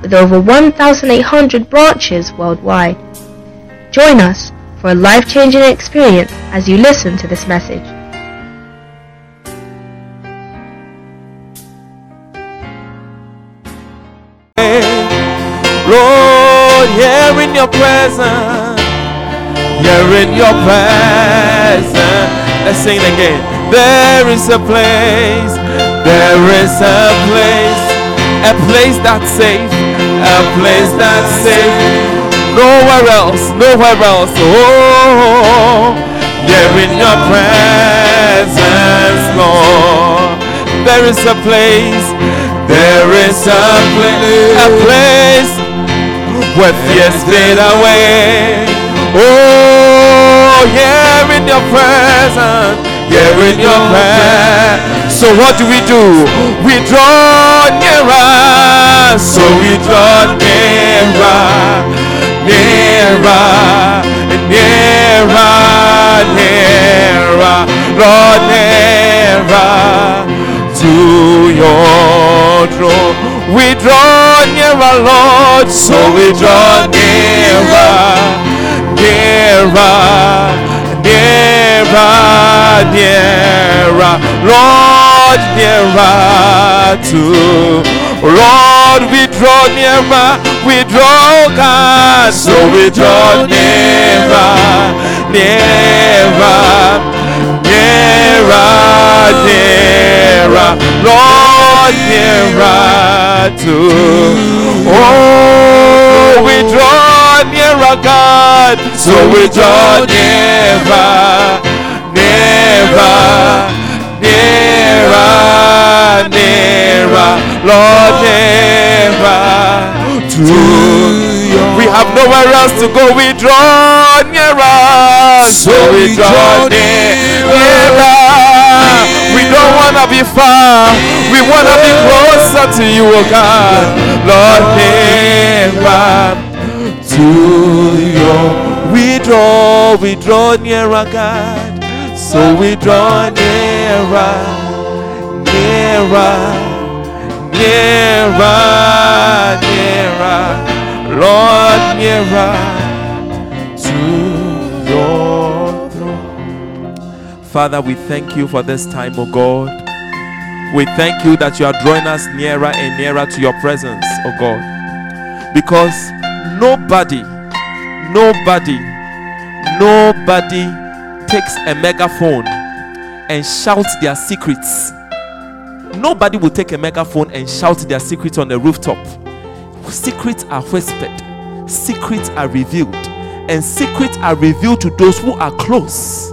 with over 1,800 branches worldwide. Join us for a life-changing experience as you listen to this message. Lord, here in your presence, here in your presence. Let's sing it again. There is a place, there is a place, a place that's safe, a place that's safe. Nowhere else, nowhere else. Oh, here in your presence, Lord. There is a place, there is a place, a place where fears fade away. Oh, here in your presence, here in your presence. So what do we do? We draw nearer. So we draw nearer, nearer, nearer, nearer, Lord, nearer to your throne. We draw nearer, Lord, so we draw nearer, nearer, nearer, nearer, Lord, nearer to Lord, we draw nearer, we draw God, so we draw nearer, nearer, nearer, nearer, Lord, nearer to. Oh, we draw nearer, God, so we draw nearer, nearer, nearer, nearer, Lord, nearer to. We have nowhere else to go. We draw nearer, so we draw nearer. We don't want to be far. We want to be closer to you, oh God. Lord, nearer to your. We draw, we draw nearer, God. So we draw nearer, nearer, nearer, nearer. Lord, nearer to your throne. Father, we thank you for this time, oh God. We thank you that you are drawing us nearer and nearer to your presence, oh God. Because nobody, nobody, nobody takes a megaphone and shouts their secrets. Nobody will take a megaphone and shout their secrets on the rooftop. Secrets are whispered, secrets are revealed, and secrets are revealed to those who are close.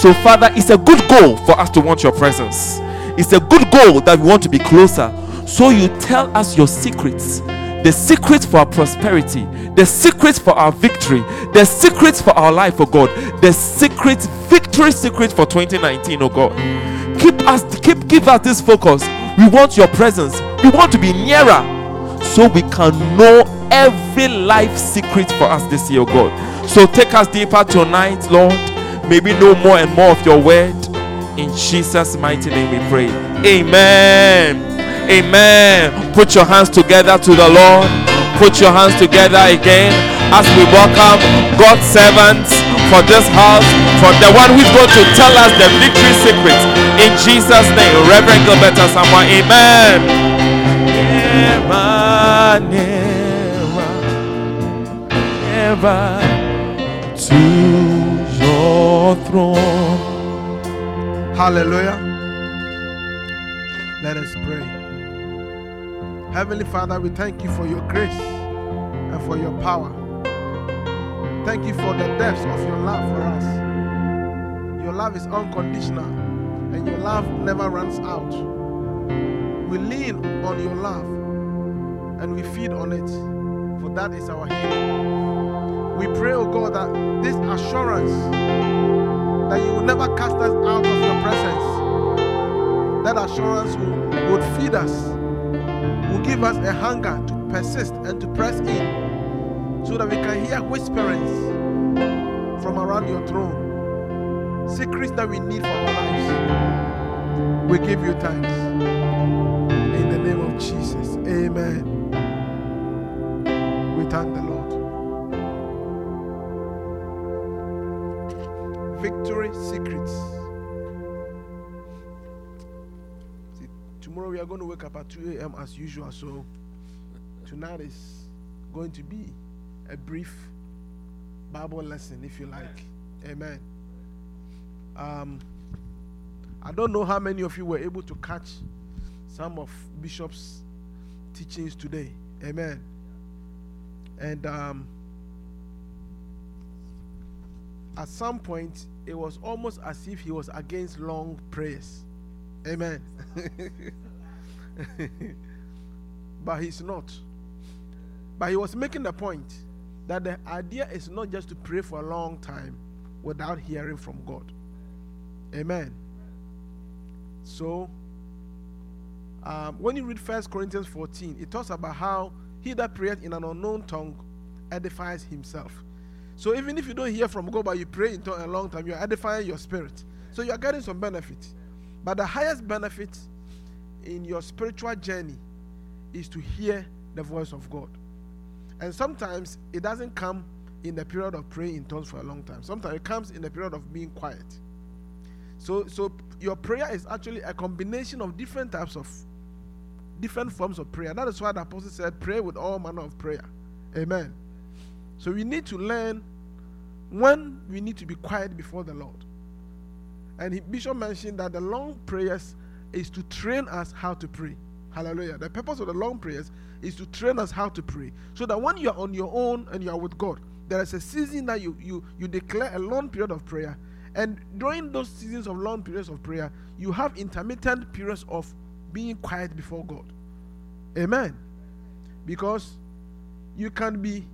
So, Father, it's a good goal for us to want your presence. It's a good goal that we want to be closer. So, you tell us your secrets the secrets for our prosperity, the secrets for our victory, the secrets for our life, oh God, the secret victory secret for 2019, oh God. Keep us, keep give us this focus. We want your presence. We want to be nearer so we can know every life secret for us this year, oh God. So take us deeper tonight, Lord. May we know more and more of your word. In Jesus' mighty name we pray. Amen. Amen. Put your hands together to the Lord. Put your hands together again as we welcome God's servants for this house, for the one who's going to tell us the victory secret. In Jesus' name, Reverend Gilbert Asamoah. Amen. Never, never, never to your throne. Hallelujah. Let us pray. Heavenly Father, we thank you for your grace and for your power. Thank you for the depths of your love for us. Your love is unconditional and your love never runs out. We lean on your love and we feed on it, for that is our healing. We pray, oh God, that this assurance that you will never cast us out of your presence, that assurance will, would feed us, will give us a hunger to persist and to press in so that we can hear whisperings from around your throne, secrets that we need for our lives. We give you thanks. In the name of Jesus. Amen. We thank the Lord. Victory secrets. We are going to wake up at 2 a.m. as usual, so tonight is going to be a brief Bible lesson, if you like. Amen. Um, I don't know how many of you were able to catch some of Bishop's teachings today. Amen. And um, at some point, it was almost as if he was against long prayers. Amen. but he's not. But he was making the point that the idea is not just to pray for a long time without hearing from God. Amen. So, um, when you read First Corinthians 14, it talks about how he that prayeth in an unknown tongue edifies himself. So even if you don't hear from God, but you pray in a long time, you're edifying your spirit. So you're getting some benefit. But the highest benefit in your spiritual journey is to hear the voice of God. And sometimes it doesn't come in the period of praying in tongues for a long time. Sometimes it comes in the period of being quiet. So, so your prayer is actually a combination of different types of different forms of prayer. That is why the apostle said, "Pray with all manner of prayer." Amen. So we need to learn when we need to be quiet before the Lord. And Bishop mentioned that the long prayers is to train us how to pray. Hallelujah. The purpose of the long prayers is to train us how to pray. So that when you are on your own and you are with God, there is a season that you you you declare a long period of prayer. And during those seasons of long periods of prayer, you have intermittent periods of being quiet before God. Amen. Because you can be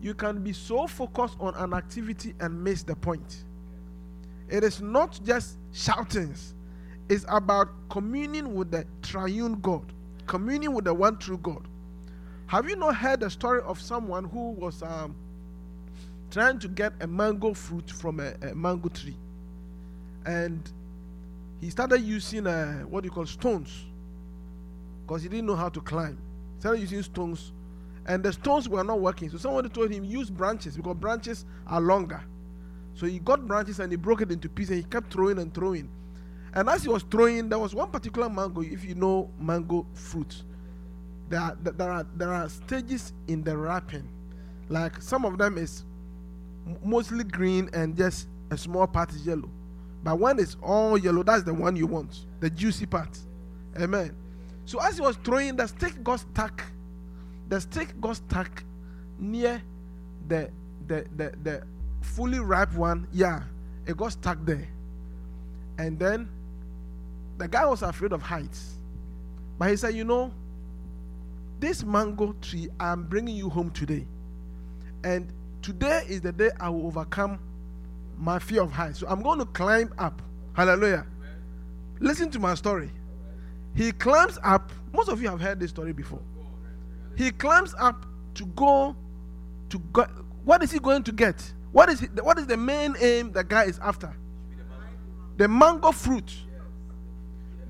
you can be so focused on an activity and miss the point. It is not just shoutings, it's about communing with the triune God, communing with the one true God. Have you not heard the story of someone who was um, trying to get a mango fruit from a, a mango tree? And he started using uh, what you call stones because he didn't know how to climb. He started using stones and the stones were not working. So somebody told him use branches because branches are longer. So he got branches and he broke it into pieces. And he kept throwing and throwing. And as he was throwing, there was one particular mango. If you know mango fruit, there are, there are there are stages in the wrapping. Like some of them is mostly green and just a small part is yellow. But when it's all yellow, that's the one you want, the juicy part. Amen. So as he was throwing, the stick got stuck the stick got stuck near the the the, the fully ripe one. Yeah, it got stuck there. And then the guy was afraid of heights. But he said, You know, this mango tree, I'm bringing you home today. And today is the day I will overcome my fear of heights. So I'm going to climb up. Hallelujah. Listen to my story. He climbs up. Most of you have heard this story before. He climbs up to go to go. What is he going to get? What is he, what is the main aim the guy is after? The mango fruit.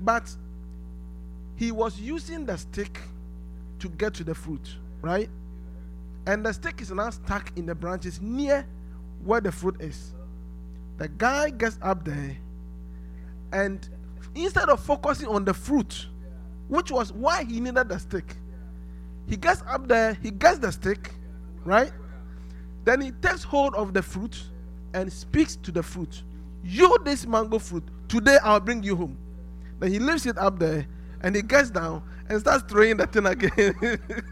But he was using the stick to get to the fruit, right? And the stick is now stuck in the branches near where the fruit is. The guy gets up there and instead of focusing on the fruit, which was why he needed the stick, he gets up there, he gets the stick, right? Then he takes hold of the fruit and speaks to the fruit. You, this mango fruit, today I'll bring you home. Then he lifts it up there and he gets down and starts throwing the thing again.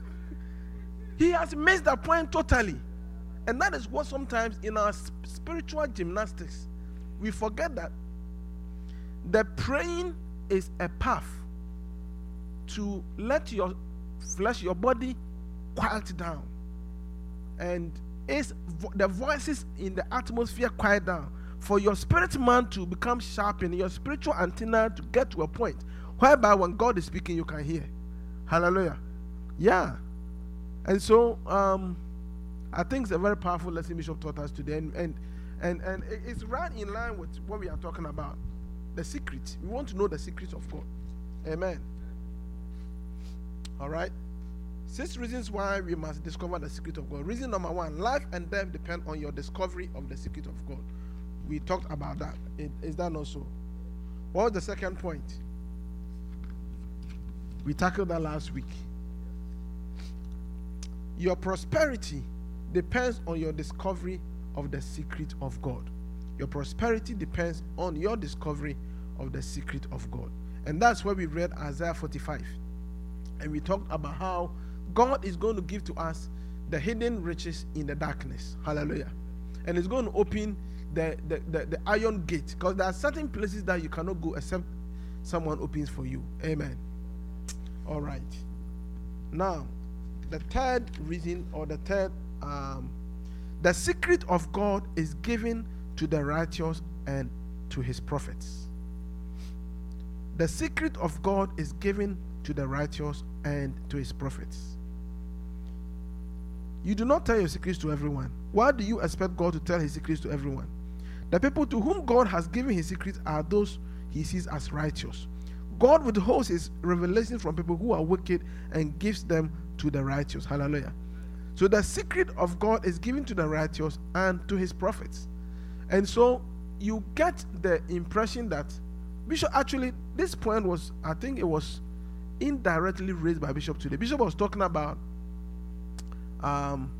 he has missed the point totally. And that is what sometimes in our spiritual gymnastics, we forget that the praying is a path to let your flesh, your body quiet down. And is the voices in the atmosphere quiet down for your spirit man to become sharpened, your spiritual antenna to get to a point whereby when God is speaking, you can hear. Hallelujah. Yeah. And so um, I think it's a very powerful lesson Bishop taught us today. And, and, and, and it's right in line with what we are talking about the secret. We want to know the secrets of God. Amen. All right. Six reasons why we must discover the secret of God. Reason number one life and death depend on your discovery of the secret of God. We talked about that. Is that not so? What was the second point? We tackled that last week. Your prosperity depends on your discovery of the secret of God. Your prosperity depends on your discovery of the secret of God. And that's where we read Isaiah 45. And we talked about how God is going to give to us the hidden riches in the darkness. Hallelujah. And it's going to open the, the, the, iron gate because there are certain places that you cannot go except someone opens for you. Amen. All right. Now, the third reason or the third um, the secret of God is given to the righteous and to his prophets. The secret of God is given to the righteous and to his prophets. You do not tell your secrets to everyone. Why do you expect God to tell his secrets to everyone? The people to whom God has given his secrets are those he sees as righteous. God withholds his revelation from people who are wicked and gives them to the righteous. Hallelujah. So the secret of God is given to the righteous and to his prophets. And so you get the impression that Bishop actually, this point was, I think it was indirectly raised by Bishop today. Bishop was talking about, um,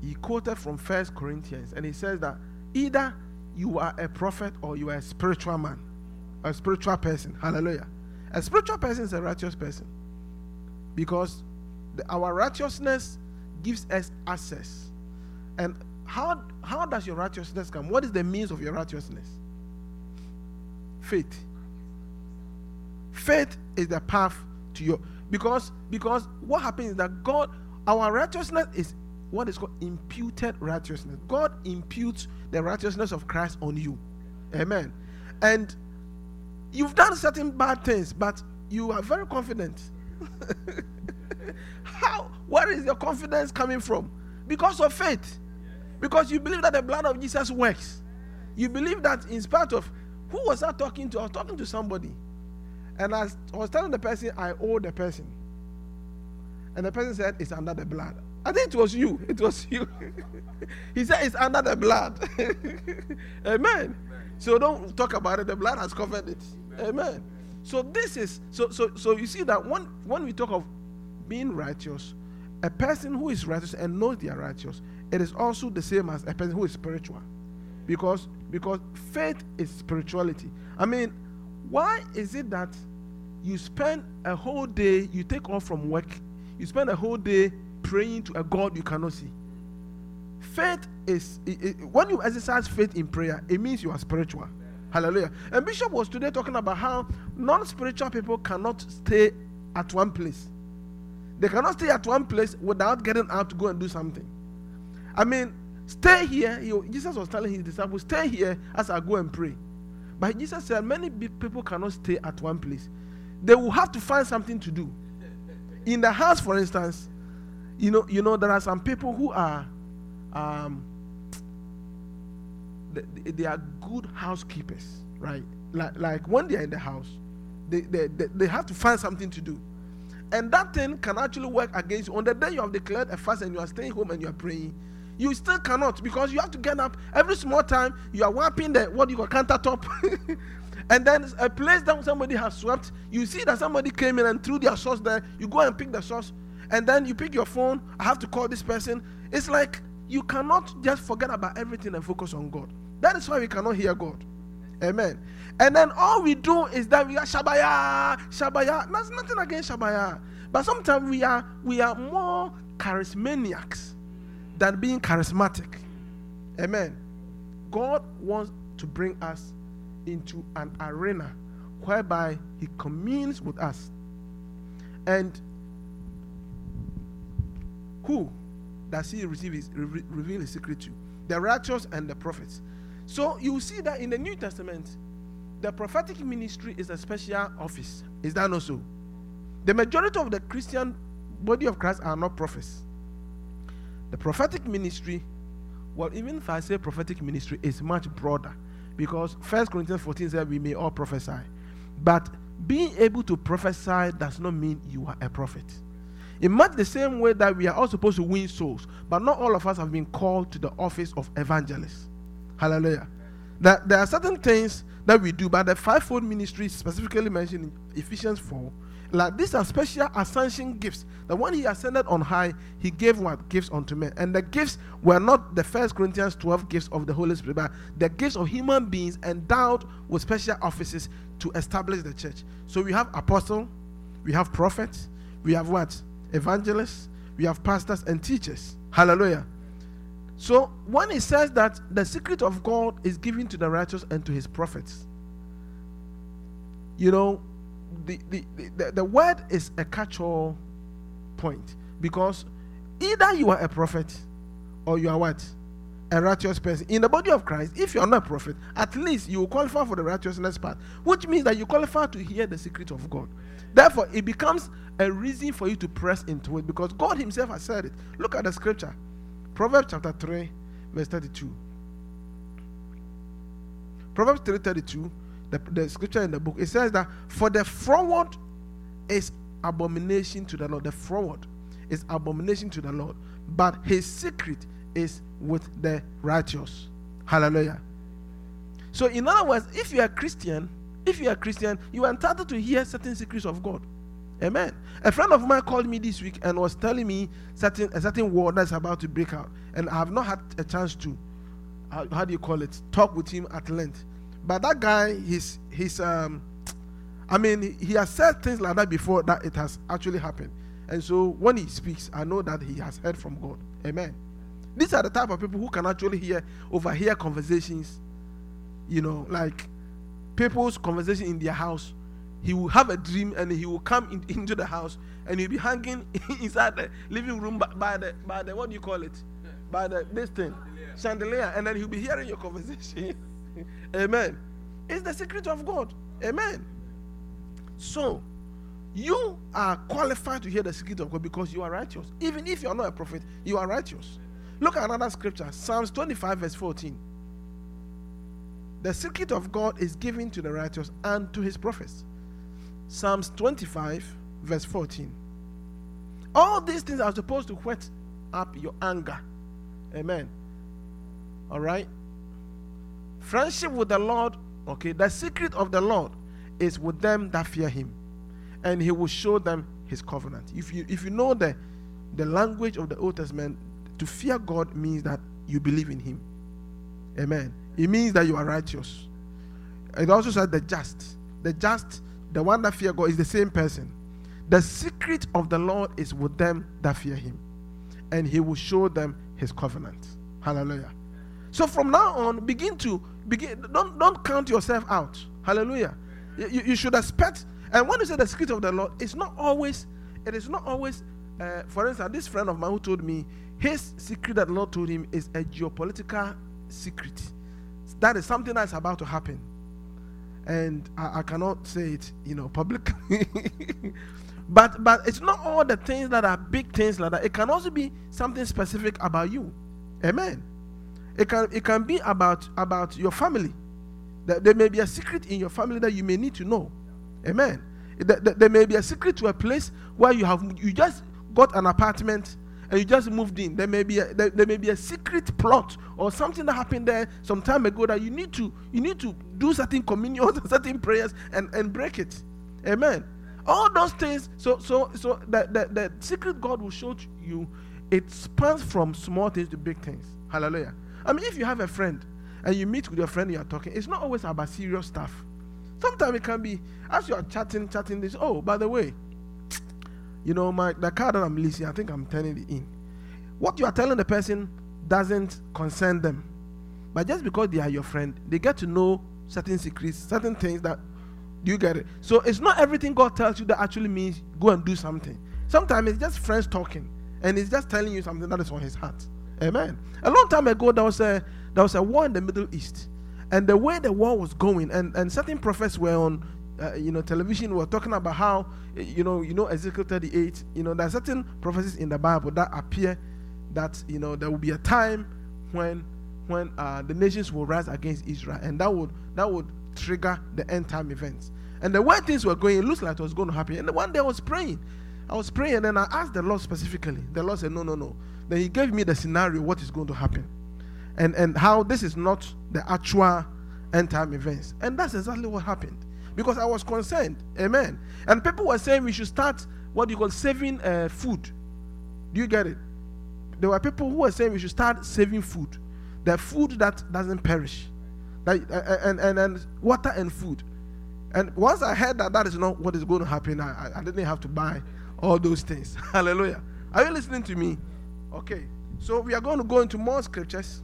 he quoted from First Corinthians, and he says that either you are a prophet or you are a spiritual man, a spiritual person. Hallelujah. A spiritual person is a righteous person because the, our righteousness gives us access. And how how does your righteousness come? What is the means of your righteousness? Faith. Faith is the path to your because because what happens is that God our righteousness is what is called imputed righteousness. God imputes the righteousness of Christ on you. Amen. And you've done certain bad things, but you are very confident. How? Where is your confidence coming from? Because of faith. Because you believe that the blood of Jesus works. You believe that in spite of who was I talking to? I was talking to somebody. And I was telling the person I owe the person. And the person said it's under the blood. I think it was you. It was you. he said it's under the blood. Amen. So don't talk about it. The blood has covered it. Amen. So this is so so so you see that when when we talk of being righteous, a person who is righteous and knows they are righteous, it is also the same as a person who is spiritual. Because because faith is spirituality. I mean, why is it that you spend a whole day, you take off from work, you spend a whole day praying to a God you cannot see? Faith is i- i- when you exercise faith in prayer, it means you are spiritual. Hallelujah. And Bishop was today talking about how non-spiritual people cannot stay at one place. They cannot stay at one place without getting out to go and do something. I mean, stay here. He- Jesus was telling his disciples, stay here as I go and pray. But Jesus said, many people cannot stay at one place. They will have to find something to do. In the house, for instance, you know, you know, there are some people who are, um, they, they are good housekeepers, right? Like, like when they are in the house, they, they, they, they have to find something to do. And that thing can actually work against you. On the day you have declared a fast and you are staying home and you are praying, you still cannot because you have to get up every small time. You are wiping the what you call countertop, and then a place that somebody has swept. You see that somebody came in and threw their sauce there. You go and pick the sauce, and then you pick your phone. I have to call this person. It's like you cannot just forget about everything and focus on God. That is why we cannot hear God. Amen. And then all we do is that we are Shabaya, Shabaya. There's nothing against Shabaya. But sometimes we are we are more charismaniacs than being charismatic. Amen. God wants to bring us into an arena whereby He communes with us. And who? does he receive his, re- reveal his secret to? The righteous and the prophets. So you see that in the New Testament, the prophetic ministry is a special office. Is that not so? The majority of the Christian body of Christ are not prophets. The prophetic ministry, well, even if I say prophetic ministry, is much broader because First Corinthians 14 says we may all prophesy. But being able to prophesy does not mean you are a prophet. In much the same way that we are all supposed to win souls, but not all of us have been called to the office of evangelist. Hallelujah. That there are certain things that we do, but the fivefold ministry specifically mentioned in Ephesians 4 like these are special ascension gifts. The one he ascended on high, he gave what gifts unto men. And the gifts were not the first Corinthians 12 gifts of the Holy Spirit, but the gifts of human beings endowed with special offices to establish the church. So we have apostle, we have prophets, we have what? Evangelists, we have pastors and teachers. Hallelujah. So when he says that the secret of God is given to the righteous and to his prophets, you know, the, the, the, the word is a catch-all point because either you are a prophet or you are what a righteous person in the body of christ if you are not a prophet at least you qualify for the righteousness part which means that you qualify to hear the secret of god therefore it becomes a reason for you to press into it because god himself has said it look at the scripture proverbs chapter 3 verse 32 proverbs 3 32 the, the scripture in the book, it says that for the froward is abomination to the Lord. The froward is abomination to the Lord, but his secret is with the righteous. Hallelujah. So, in other words, if you are Christian, if you are Christian, you are entitled to hear certain secrets of God. Amen. A friend of mine called me this week and was telling me certain a certain war that's about to break out, and I have not had a chance to, how, how do you call it, talk with him at length. But that guy, he's he's um, I mean, he has said things like that before that it has actually happened. And so when he speaks, I know that he has heard from God. Amen. These are the type of people who can actually hear, overhear conversations. You know, like people's conversation in their house. He will have a dream and he will come in, into the house and he'll be hanging inside the living room by, by, the by the what do you call it? By the this thing. Chandelier. Chandelier. And then he'll be hearing your conversation. Amen. It's the secret of God. Amen. So, you are qualified to hear the secret of God because you are righteous. Even if you are not a prophet, you are righteous. Look at another scripture Psalms 25, verse 14. The secret of God is given to the righteous and to his prophets. Psalms 25, verse 14. All these things are supposed to whet up your anger. Amen. All right. Friendship with the Lord, okay, the secret of the Lord is with them that fear him, and he will show them his covenant. If you if you know the the language of the Old Testament, to fear God means that you believe in him. Amen. It means that you are righteous. It also says the just. The just, the one that fear God, is the same person. The secret of the Lord is with them that fear him, and he will show them his covenant. Hallelujah. So from now on, begin to begin don't don't count yourself out hallelujah you, you should expect and when you say the secret of the lord it's not always it is not always uh, for instance this friend of mine who told me his secret that the lord told him is a geopolitical secret that is something that's about to happen and I, I cannot say it you know publicly but but it's not all the things that are big things like that it can also be something specific about you amen it can it can be about about your family. That There may be a secret in your family that you may need to know. Amen. That There may be a secret to a place where you have you just got an apartment and you just moved in. There may be a, there, there may be a secret plot or something that happened there some time ago that you need to you need to do certain communion, certain prayers, and and break it. Amen. All those things. So so so the, the the secret God will show you. It spans from small things to big things. Hallelujah. I mean, if you have a friend and you meet with your friend, you are talking, it's not always about serious stuff. Sometimes it can be as you are chatting, chatting this. Oh, by the way, you know, my the car that I'm leasing, I think I'm turning it in. What you are telling the person doesn't concern them, but just because they are your friend, they get to know certain secrets, certain things that do you get it? So it's not everything God tells you that actually means go and do something. Sometimes it's just friends talking. and he's just telling you something that is on his heart. Amen. A long time ago, there was a there was a war in the Middle East, and the way the war was going, and, and certain prophets were on, uh, you know, television were talking about how, you know, you know Ezekiel 38. You know, there are certain prophecies in the Bible that appear that you know there will be a time when when uh, the nations will rise against Israel, and that would that would trigger the end time events. And the way things were going, it looks like it was going to happen. And one day I was praying, I was praying, and then I asked the Lord specifically. The Lord said, "No, no, no." Then He gave me the scenario, what is going to happen, and and how this is not the actual end time events, and that's exactly what happened. Because I was concerned, Amen. And people were saying we should start what you call saving uh, food. Do you get it? There were people who were saying we should start saving food, the food that doesn't perish, uh, uh, and, and and water and food. And once I heard that that is not what is going to happen, I, I didn't have to buy all those things. Hallelujah. Are you listening to me? Okay. So we are going to go into more scriptures.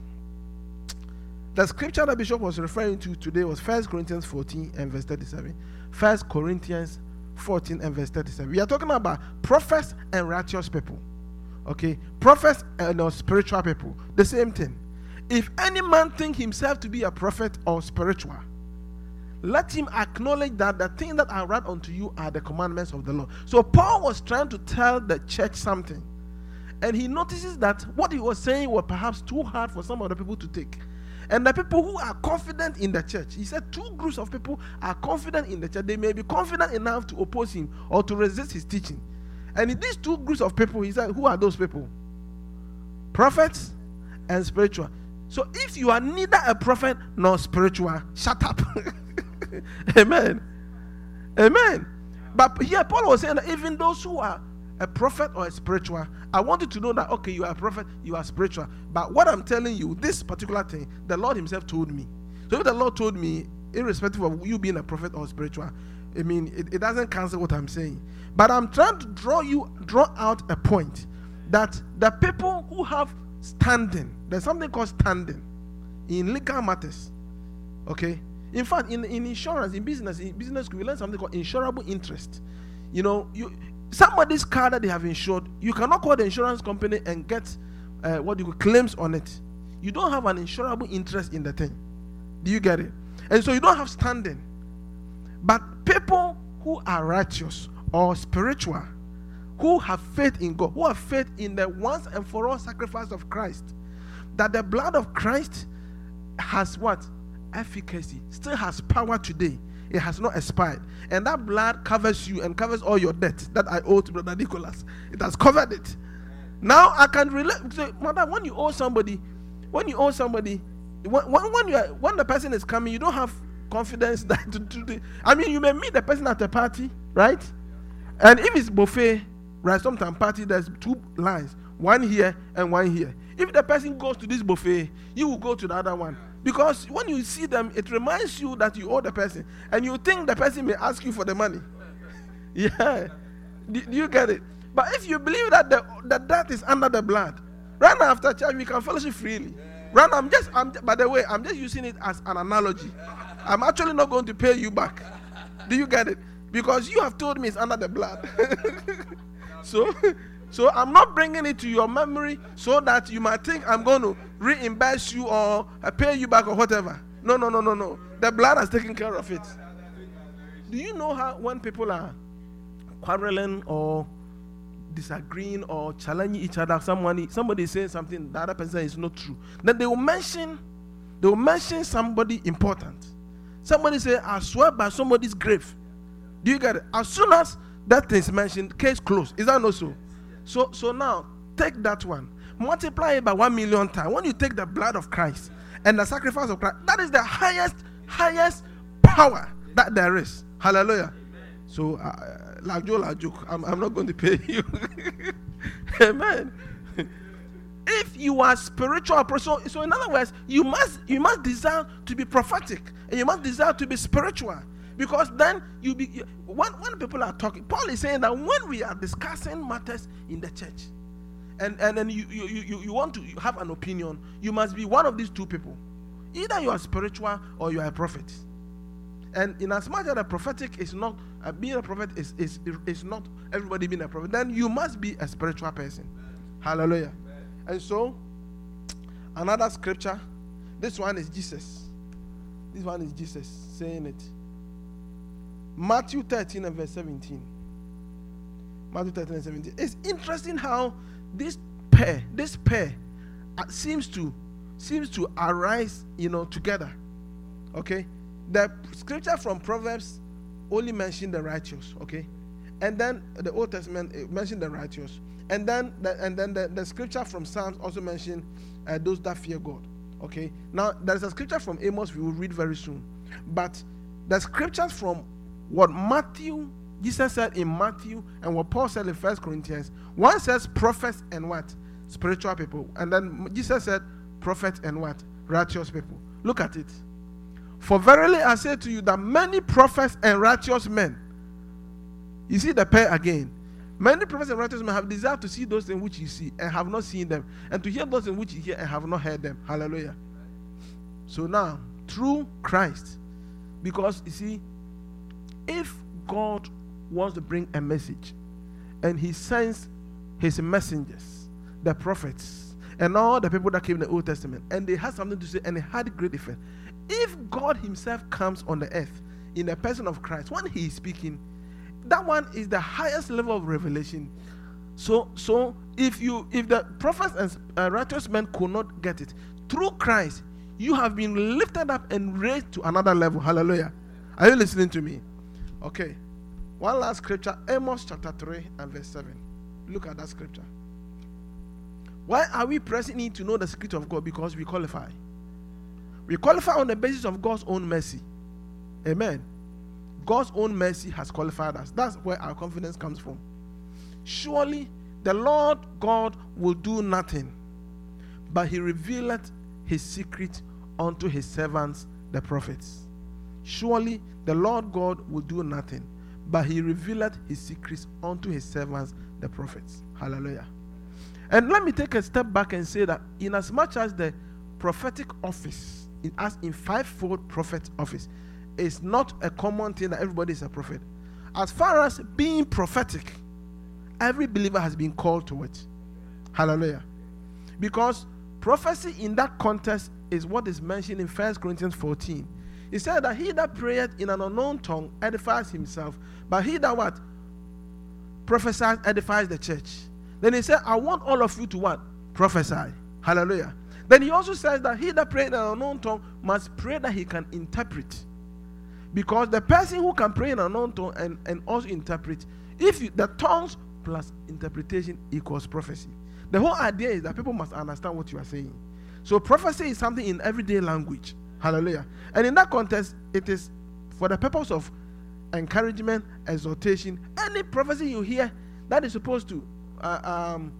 The scripture that Bishop was referring to today was 1 Corinthians 14 and verse 37. 1 Corinthians 14 and verse 37. We are talking about prophets and righteous people. Okay? Prophets and spiritual people. The same thing. If any man think himself to be a prophet or spiritual, let him acknowledge that the thing that I write unto you are the commandments of the Lord. So Paul was trying to tell the church something. And he notices that what he was saying was perhaps too hard for some of the people to take. And the people who are confident in the church, he said two groups of people are confident in the church. They may be confident enough to oppose him or to resist his teaching. And in these two groups of people, he said, Who are those people? Prophets and spiritual. So if you are neither a prophet nor spiritual, shut up. Amen. Amen. But here Paul was saying that even those who are a prophet or a spiritual, I want you to know that okay, you are a prophet, you are spiritual. But what I'm telling you, this particular thing, the Lord Himself told me. So if the Lord told me, irrespective of you being a prophet or spiritual, I mean, it, it doesn't cancel what I'm saying. But I'm trying to draw you, draw out a point that the people who have standing, there's something called standing in legal matters. Okay? In fact, in, in insurance, in business, in business, we learn something called insurable interest. You know, you somebody's car that they have insured, you cannot call the insurance company and get uh, what you claims on it. You don't have an insurable interest in the thing. Do you get it? And so you don't have standing. But people who are righteous or spiritual, who have faith in God, who have faith in the once and for all sacrifice of Christ, that the blood of Christ has what? Efficacy, still has power today. It has not expired. And that blood covers you and covers all your debt that I owe to Brother Nicholas. It has covered it. Now I can relate. So, mother, when you owe somebody, when you owe somebody, when, when, you are, when the person is coming, you don't have confidence that to, to, I mean, you may meet the person at a party, right? And if it's buffet, right? Sometimes party there's two lines, one here and one here. If the person goes to this buffet, you will go to the other one. Because when you see them, it reminds you that you owe the person. And you think the person may ask you for the money. yeah. Do, do, you get it? But if you believe that the, that, that is under the blood, right now after church, we can fellowship freely. Right now, I'm just, I'm, by the way, I'm just using it as an analogy. I'm actually not going to pay you back. Do you get it? Because you have told me it's under the blood. so, so I'm not bringing it to your memory so that you might think I'm going to reimburse you or uh, pay you back or whatever. No, no, no, no, no. The blood has taken care of it. Do you know how when people are quarreling or disagreeing or challenging each other, someone somebody is saying something the other person is not true, then they will mention they will mention somebody important. Somebody say, I swear by somebody's grave. Do you get it? As soon as that is mentioned, case closed. Is that not so? So, so now take that one, multiply it by one million times. When you take the blood of Christ and the sacrifice of Christ, that is the highest, highest power that there is. Hallelujah. So, uh, Joe, like I'm, I'm not going to pay you. Amen. if you are spiritual so, so in other words you must you must desire to be prophetic and you must desire to be spiritual because then you be when, when people are talking, Paul is saying that when we are discussing matters in the church, and, and then you, you, you, you want to have an opinion, you must be one of these two people. Either you are spiritual or you are a prophet. And in as much as a prophetic is not uh, being a prophet is, is is not everybody being a prophet, then you must be a spiritual person. Hallelujah. And so, another scripture. This one is Jesus. This one is Jesus saying it. Matthew 13 and verse 17. Matthew 13 and 17. It's interesting how this pair, this pair, uh, seems to seems to arise, you know, together. Okay, the scripture from Proverbs only mentioned the righteous. Okay, and then the Old Testament mentioned the righteous, and then the, and then the, the scripture from Psalms also mentioned uh, those that fear God. Okay, now there's a scripture from Amos we will read very soon, but the scriptures from what Matthew Jesus said in Matthew and what Paul said in First Corinthians. One says prophets and what spiritual people, and then Jesus said prophets and what righteous people. Look at it. For verily I say to you that many prophets and righteous men, you see the pair again. Many prophets and righteous men have desired to see those in which you see and have not seen them, and to hear those in which you hear and have not heard them. Hallelujah. So now, through Christ, because you see, if God wants to bring a message and he sends his messengers, the prophets, and all the people that came in the Old Testament, and they had something to say and it had great effect. If God himself comes on the earth in the person of Christ, when he is speaking, that one is the highest level of revelation. So, so if you if the prophets and uh, righteous men could not get it through Christ, you have been lifted up and raised to another level. Hallelujah. Are you listening to me? Okay. One last scripture, Amos chapter 3 and verse 7. Look at that scripture. Why are we pressing in to know the secret of God? Because we qualify. We qualify on the basis of God's own mercy. Amen. God's own mercy has qualified us. That's where our confidence comes from. Surely the Lord God will do nothing, but he revealeth his secret unto his servants, the prophets. Surely the Lord God will do nothing, but he revealed his secrets unto his servants, the prophets. Hallelujah. And let me take a step back and say that, in as much as the prophetic office, in, as in fivefold prophet office, is not a common thing that everybody is a prophet. As far as being prophetic, every believer has been called to it. Hallelujah. Because prophecy in that context is what is mentioned in First Corinthians 14. He said that he that prayeth in an unknown tongue edifies himself, but he that what? Prophesies edifies the church. Then he said, I want all of you to what? Prophesy. Hallelujah. Then he also says that he that prays in an unknown tongue must pray that he can interpret. Because the person who can pray in an unknown tongue and, and also interpret, if you, the tongues plus interpretation equals prophecy. The whole idea is that people must understand what you are saying. So prophecy is something in everyday language. Hallelujah. And in that context, it is for the purpose of encouragement, exhortation. Any prophecy you hear that is supposed to, uh, um,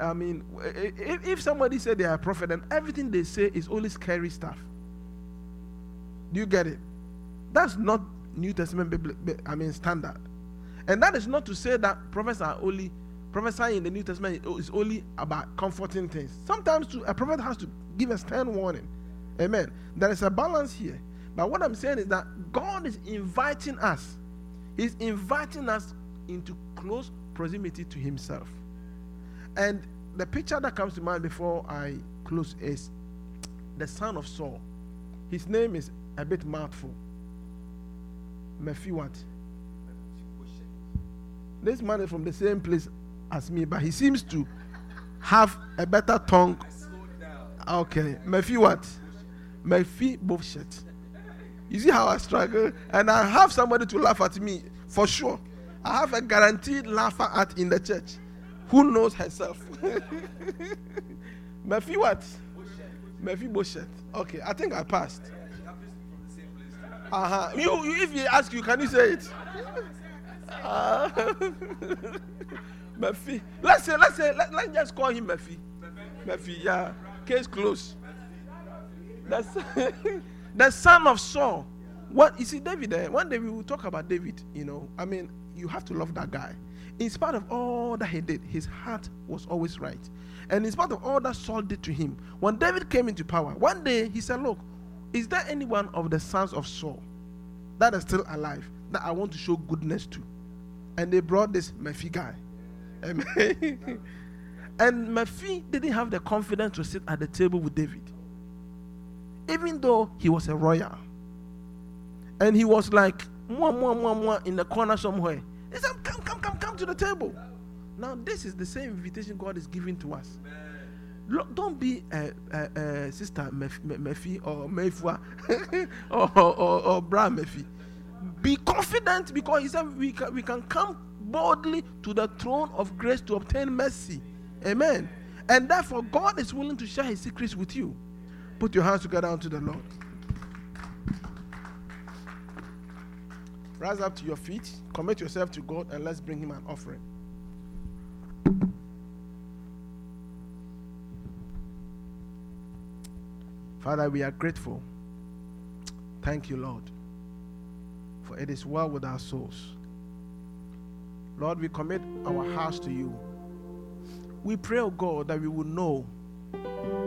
I mean, if, if somebody said they are a prophet, and everything they say is only scary stuff. Do you get it? That's not New Testament, I mean, standard. And that is not to say that prophets are only prophesying in the New Testament is only about comforting things. Sometimes a prophet has to give a stern warning. Amen. There is a balance here. But what I'm saying is that God is inviting us. He's inviting us into close proximity to Himself. And the picture that comes to mind before I close is the son of Saul. His name is a bit mouthful. Mephi This man is from the same place as me, but he seems to have a better tongue. Okay, Mephi what? Mephibosheth. You see how I struggle? And I have somebody to laugh at me for sure. I have a guaranteed laugher at in the church who knows herself. Mephi what? Mephibosheth. Okay, I think I passed. Uh-huh. You, you, if he ask you, can you say it? Uh. Let's say, let's say, let, let's just call him Mephi. Mephi, yeah. Case closed. That's the son of Saul. What you see, David, eh, one day we will talk about David, you know. I mean, you have to love that guy. In spite of all that he did, his heart was always right. And in spite of all that Saul did to him, when David came into power, one day he said, Look, is there anyone of the sons of Saul that is still alive that I want to show goodness to? And they brought this Mephi guy. Amen. And Mephi didn't have the confidence to sit at the table with David, even though he was a royal. And he was like, mwah, mwah, mwah, mwah, in the corner somewhere. He said, Come, come, come, come to the table. Now, this is the same invitation God is giving to us. Look, don't be a, sister Mephi or Mefua or, or, or, or Bra Mephi. Be confident because he said we can, we can come boldly to the throne of grace to obtain mercy. Amen. And therefore, God is willing to share his secrets with you. Put your hands together unto the Lord. Rise up to your feet, commit yourself to God, and let's bring him an offering. Father, we are grateful. Thank you, Lord, for it is well with our souls. Lord, we commit our hearts to you. We pray, oh God, that we will know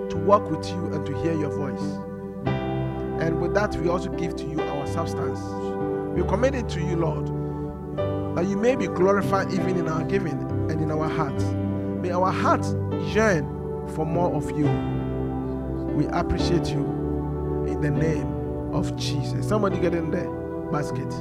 to walk with you and to hear your voice. And with that, we also give to you our substance. We commit it to you, Lord, that you may be glorified even in our giving and in our hearts. May our hearts yearn for more of you. We appreciate you in the name of Jesus. Somebody get in there basket.